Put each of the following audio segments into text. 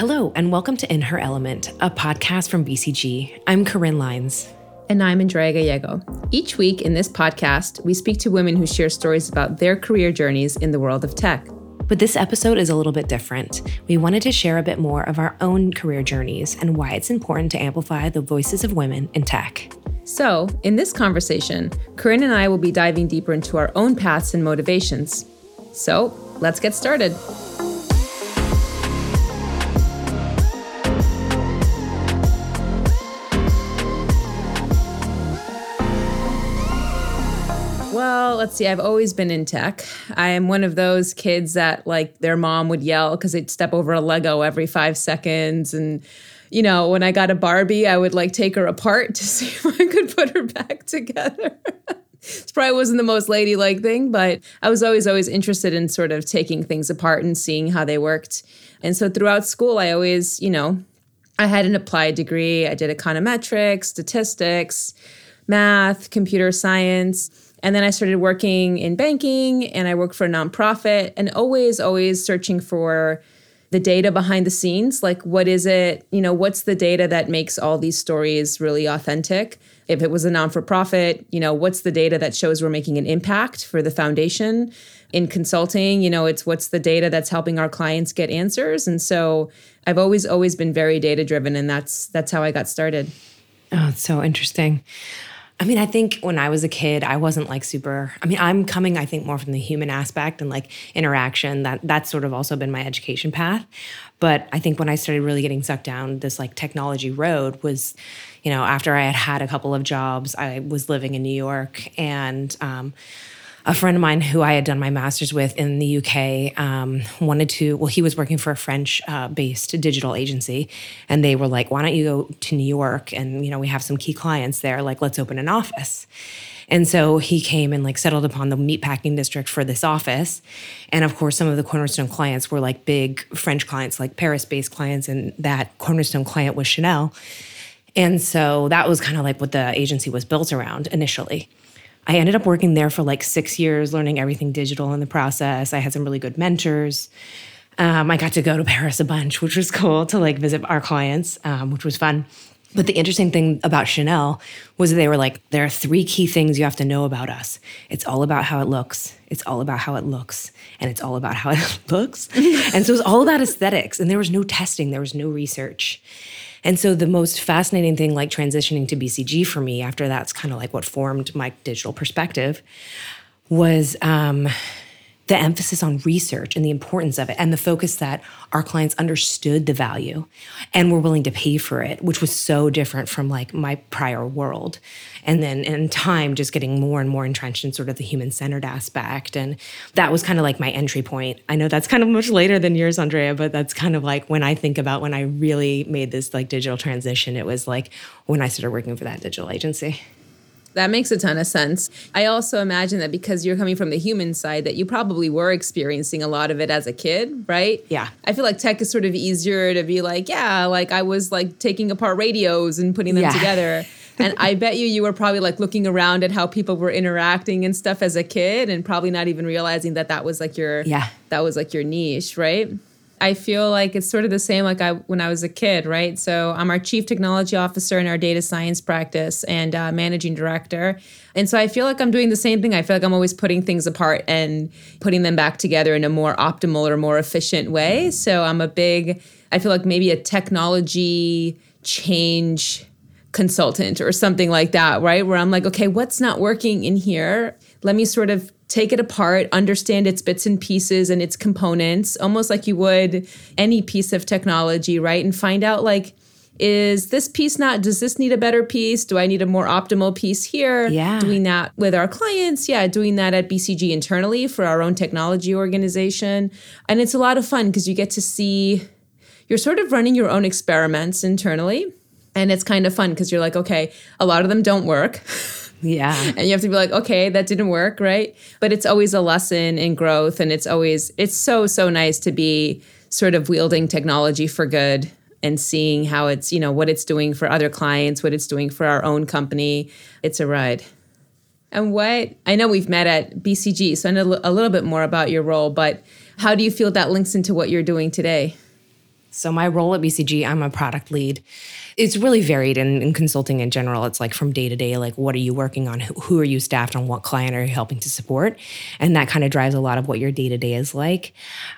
Hello, and welcome to In Her Element, a podcast from BCG. I'm Corin Lines. And I'm Andrea Gallego. Each week in this podcast, we speak to women who share stories about their career journeys in the world of tech. But this episode is a little bit different. We wanted to share a bit more of our own career journeys and why it's important to amplify the voices of women in tech. So, in this conversation, Corin and I will be diving deeper into our own paths and motivations. So, let's get started. Let's see. I've always been in tech. I am one of those kids that like their mom would yell because they'd step over a Lego every five seconds. And, you know, when I got a Barbie, I would like take her apart to see if I could put her back together. this probably wasn't the most ladylike thing, but I was always, always interested in sort of taking things apart and seeing how they worked. And so throughout school, I always, you know, I had an applied degree. I did econometrics, statistics, math, computer science. And then I started working in banking and I worked for a nonprofit and always, always searching for the data behind the scenes. Like, what is it? You know, what's the data that makes all these stories really authentic? If it was a non for profit, you know, what's the data that shows we're making an impact for the foundation? In consulting, you know, it's what's the data that's helping our clients get answers. And so I've always, always been very data driven. And that's that's how I got started. Oh, it's so interesting. I mean, I think when I was a kid, I wasn't like super. I mean, I'm coming, I think, more from the human aspect and like interaction. That that's sort of also been my education path. But I think when I started really getting sucked down this like technology road was, you know, after I had had a couple of jobs, I was living in New York and. Um, a friend of mine who I had done my master's with in the UK um, wanted to, well, he was working for a French uh, based digital agency. And they were like, why don't you go to New York? And, you know, we have some key clients there. Like, let's open an office. And so he came and like settled upon the meatpacking district for this office. And of course, some of the Cornerstone clients were like big French clients, like Paris based clients. And that Cornerstone client was Chanel. And so that was kind of like what the agency was built around initially. I ended up working there for like six years, learning everything digital in the process. I had some really good mentors. Um, I got to go to Paris a bunch, which was cool to like visit our clients, um, which was fun. But the interesting thing about Chanel was they were like, there are three key things you have to know about us. It's all about how it looks. It's all about how it looks. And it's all about how it looks. and so it was all about aesthetics. And there was no testing, there was no research. And so the most fascinating thing, like transitioning to BCG for me, after that's kind of like what formed my digital perspective, was um, the emphasis on research and the importance of it and the focus that our clients understood the value and were willing to pay for it which was so different from like my prior world. And then in time just getting more and more entrenched in sort of the human centered aspect. And that was kind of like my entry point. I know that's kind of much later than yours andrea but that's kind of like when i think about when i really made this like digital transition it was like when i started working for that digital agency that makes a ton of sense. I also imagine that because you're coming from the human side, that you probably were experiencing a lot of it as a kid, right? Yeah. I feel like tech is sort of easier to be like, yeah, like I was like taking apart radios and putting them yeah. together. and I bet you you were probably like looking around at how people were interacting and stuff as a kid and probably not even realizing that that was like your yeah that was like your niche, right? I feel like it's sort of the same like I when I was a kid, right? So I'm our chief technology officer in our data science practice and uh, managing director. And so I feel like I'm doing the same thing. I feel like I'm always putting things apart and putting them back together in a more optimal or more efficient way. So I'm a big, I feel like maybe a technology change consultant or something like that, right? Where I'm like, okay, what's not working in here? Let me sort of take it apart, understand its bits and pieces and its components, almost like you would any piece of technology, right? And find out like, is this piece not does this need a better piece? Do i need a more optimal piece here? Yeah. Doing that with our clients yeah doing that at bcg internally for our own technology organization. And it's a lot of fun because you get to see you're sort of running your own experiments internally and it's kind of fun because you're like okay a lot of them don't work Yeah. And you have to be like, okay, that didn't work, right? But it's always a lesson in growth. And it's always, it's so, so nice to be sort of wielding technology for good and seeing how it's, you know, what it's doing for other clients, what it's doing for our own company. It's a ride. And what I know we've met at BCG, so I know a little bit more about your role, but how do you feel that links into what you're doing today? So, my role at BCG, I'm a product lead. It's really varied in, in consulting in general. It's like from day to day, like what are you working on? Who, are you staffed on? What client are you helping to support? And that kind of drives a lot of what your day to day is like.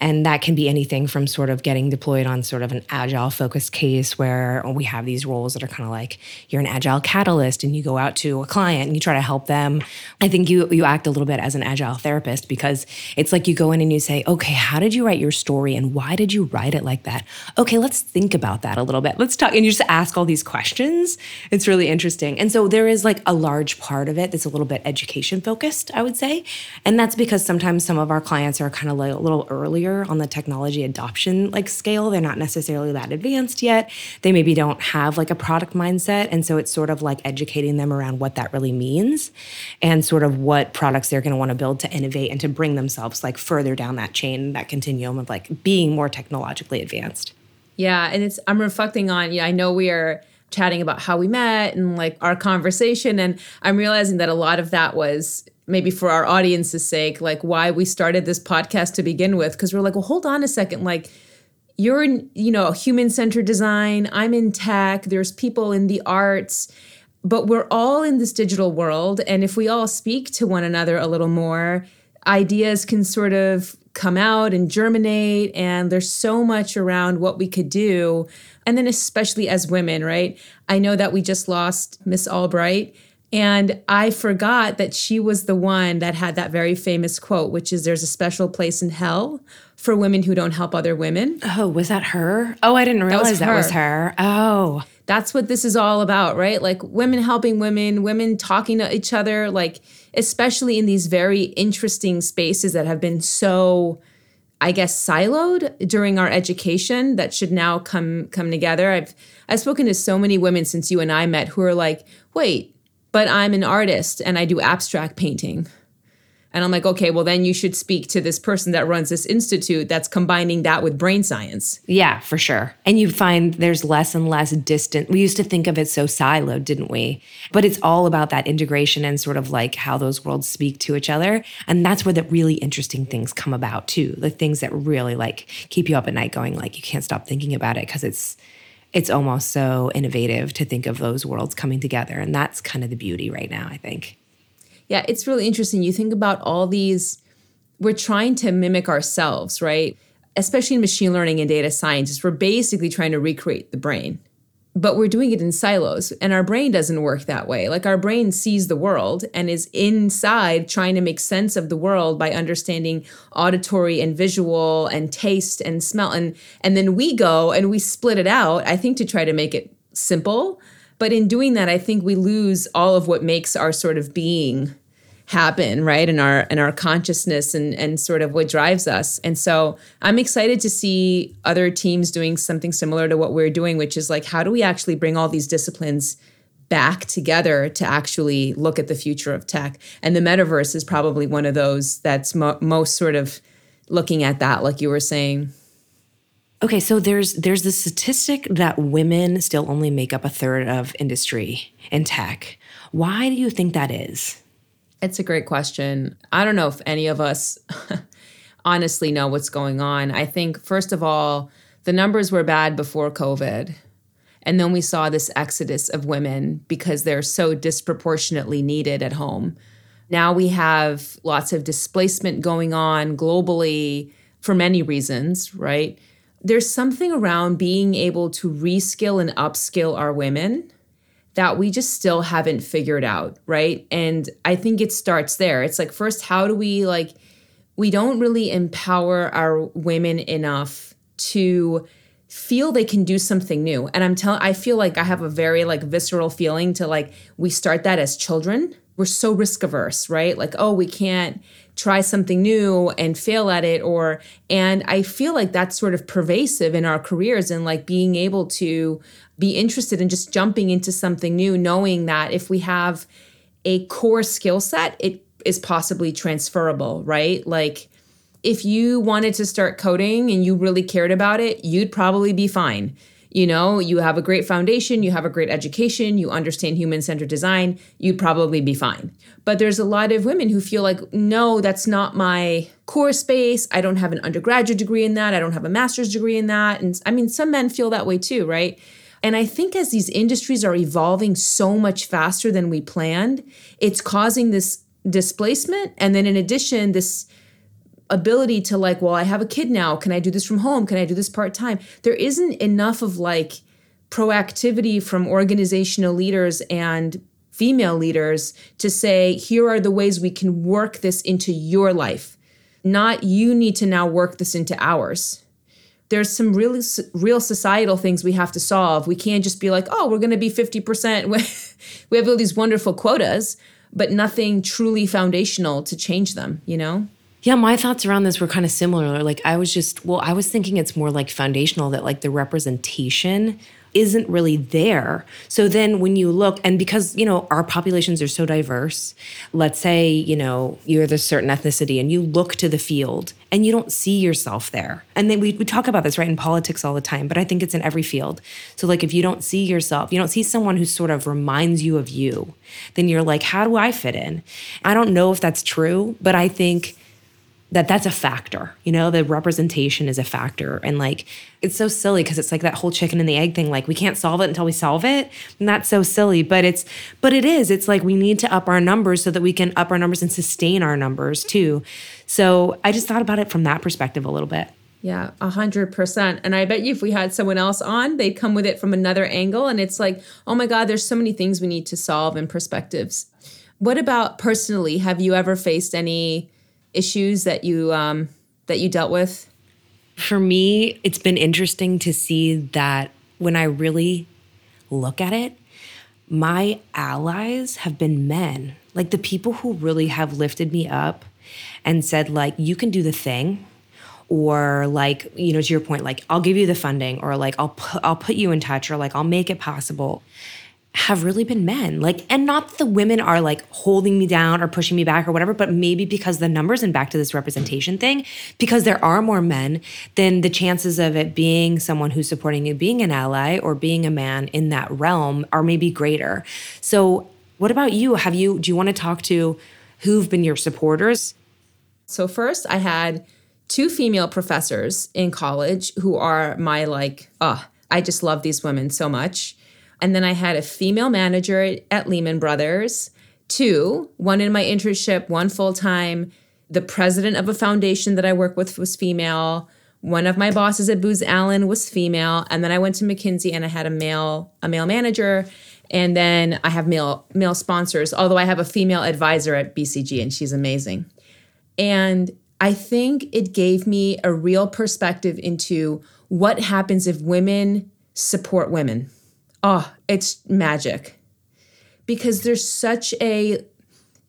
And that can be anything from sort of getting deployed on sort of an agile focused case where we have these roles that are kind of like you're an agile catalyst and you go out to a client and you try to help them. I think you you act a little bit as an agile therapist because it's like you go in and you say, okay, how did you write your story and why did you write it like that? okay, let's think about that a little bit. Let's talk. And you just ask all these questions. It's really interesting. And so there is like a large part of it that's a little bit education focused, I would say. And that's because sometimes some of our clients are kind of like a little earlier on the technology adoption like scale. They're not necessarily that advanced yet. They maybe don't have like a product mindset. And so it's sort of like educating them around what that really means and sort of what products they're going to want to build to innovate and to bring themselves like further down that chain, that continuum of like being more technologically advanced. Yeah, and it's I'm reflecting on, yeah, I know we are chatting about how we met and like our conversation and I'm realizing that a lot of that was maybe for our audience's sake, like why we started this podcast to begin with because we're like, well, hold on a second, like you're in, you know, human-centered design, I'm in tech, there's people in the arts, but we're all in this digital world and if we all speak to one another a little more, ideas can sort of come out and germinate and there's so much around what we could do. And then especially as women right? I know that we just lost miss albright and i forgot that she was the one that had that very famous quote which is there's a special place in hell for women who don't help other women. Oh was that her? Oh i didn't realize that was her, that was her. oh that's what this is all about right like women helping women women talking to each other like especially in these very interesting spaces that have been so I guess siloed during our education that should now come come together. I've I've spoken to so many women since you and I met who are like, "Wait, but I'm an artist and I do abstract painting." And I'm like, okay, well, then you should speak to this person that runs this institute that's combining that with brain science. Yeah, for sure. And you find there's less and less distant. We used to think of it so siloed, didn't we? But it's all about that integration and sort of like how those worlds speak to each other. And that's where the really interesting things come about too. The things that really like keep you up at night going like you can't stop thinking about it because it's it's almost so innovative to think of those worlds coming together. And that's kind of the beauty right now, I think. Yeah, it's really interesting. You think about all these, we're trying to mimic ourselves, right? Especially in machine learning and data science, we're basically trying to recreate the brain. But we're doing it in silos, and our brain doesn't work that way. Like our brain sees the world and is inside trying to make sense of the world by understanding auditory and visual and taste and smell. And, and then we go and we split it out, I think, to try to make it simple but in doing that, I think we lose all of what makes our sort of being happen right? And our and our consciousness and and sort of what drives us. And so i'm excited to see other teams doing something similar to what we're doing which is like how do we actually bring all these disciplines back together to actually look at the future of tech? And the metaverse is probably one of those that's mo- most sort of looking at that like you were saying Okay, so there's there's the statistic that women still only make up a third of industry in tech. Why do you think that is? It's a great question. I don't know if any of us honestly know what's going on. I think first of all, the numbers were bad before COVID. And then we saw this exodus of women because they're so disproportionately needed at home. Now we have lots of displacement going on globally for many reasons, right? There's something around being able to reskill and upskill our women that we just still haven't figured out, right? And I think it starts there. It's like first how do we like we don't really empower our women enough to feel they can do something new. And I'm telling I feel like I have a very like visceral feeling to like we start that as children. We're so risk averse, right? Like, oh, we can't try something new and fail at it or and i feel like that's sort of pervasive in our careers and like being able to be interested in just jumping into something new knowing that if we have a core skill set it is possibly transferable right? Like if you wanted to start coding and you really cared about it you'd probably be fine you know, you have a great foundation, you have a great education, you understand human centered design, you'd probably be fine. But there's a lot of women who feel like, no, that's not my core space. I don't have an undergraduate degree in that. I don't have a master's degree in that. And I mean, some men feel that way too, right? And I think as these industries are evolving so much faster than we planned, it's causing this displacement. And then in addition, this ability to like, well, I have a kid now. Can I do this from home? Can I do this part time? There isn't enough of like proactivity from organizational leaders and female leaders to say, here are the ways we can work this into your life. Not you need to now work this into ours. There's some really real societal things we have to solve. We can't just be like, oh, we're going to be 50%. we have all these wonderful quotas, but nothing truly foundational to change them, you know? Yeah, my thoughts around this were kind of similar. Like I was just, well, I was thinking it's more like foundational that like the representation isn't really there. So then when you look, and because, you know, our populations are so diverse, let's say, you know, you're this certain ethnicity and you look to the field and you don't see yourself there. And then we, we talk about this, right, in politics all the time, but I think it's in every field. So, like, if you don't see yourself, you don't see someone who sort of reminds you of you, then you're like, how do I fit in? I don't know if that's true, but I think that that's a factor you know the representation is a factor and like it's so silly because it's like that whole chicken and the egg thing like we can't solve it until we solve it and that's so silly but it's but it is it's like we need to up our numbers so that we can up our numbers and sustain our numbers too so i just thought about it from that perspective a little bit yeah, a hundred percent. And I bet you if we had someone else on, they'd come with it from another angle. And it's like, oh my God, there's so many things we need to solve and perspectives. What about personally? Have you ever faced any issues that you um, that you dealt with? For me, it's been interesting to see that when I really look at it, my allies have been men. Like the people who really have lifted me up and said like you can do the thing or like you know to your point like I'll give you the funding or like I'll put I'll put you in touch or like I'll make it possible have really been men. Like, and not that the women are like holding me down or pushing me back or whatever, but maybe because the numbers and back to this representation thing, because there are more men, then the chances of it being someone who's supporting you, being an ally or being a man in that realm are maybe greater. So, what about you? Have you, do you want to talk to who've been your supporters? So, first, I had two female professors in college who are my like, oh, I just love these women so much and then I had a female manager at Lehman Brothers, two, one in my internship, one full time. The president of a foundation that I work with was female. One of my bosses at Booz Allen was female, and then I went to McKinsey and I had a male a male manager, and then I have male male sponsors. Although I have a female advisor at BCG, and she's amazing. And I think it gave me a real perspective into what happens if women support women oh, it's magic because there's such a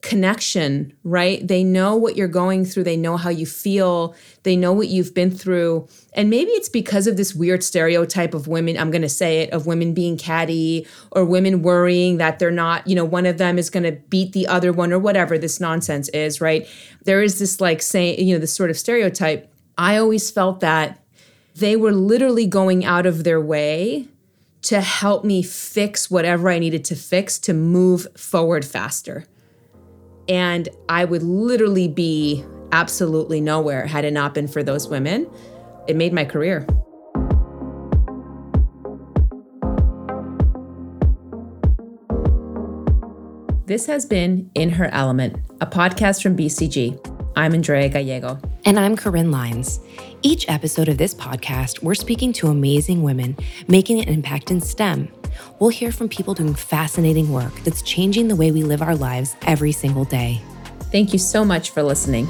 connection, right? They know what you're going through, they know how you feel, they know what you've been through. And maybe it's because of this weird stereotype of women, I'm going to say it, of women being catty or women worrying that they're not, you know, one of them is going to beat the other one or whatever this nonsense is, right? There is this like saying, you know, this sort of stereotype. I always felt that they were literally going out of their way to help me fix whatever I needed to fix to move forward faster. And I would literally be absolutely nowhere had it not been for those women. It made my career. This has been In Her Element, a podcast from BCG. I'm Andrea Gallego. And I'm Corin Lines. Each episode of this podcast, we're speaking to amazing women making an impact in STEM. We'll hear from people doing fascinating work that's changing the way we live our lives every single day. Thank you so much for listening.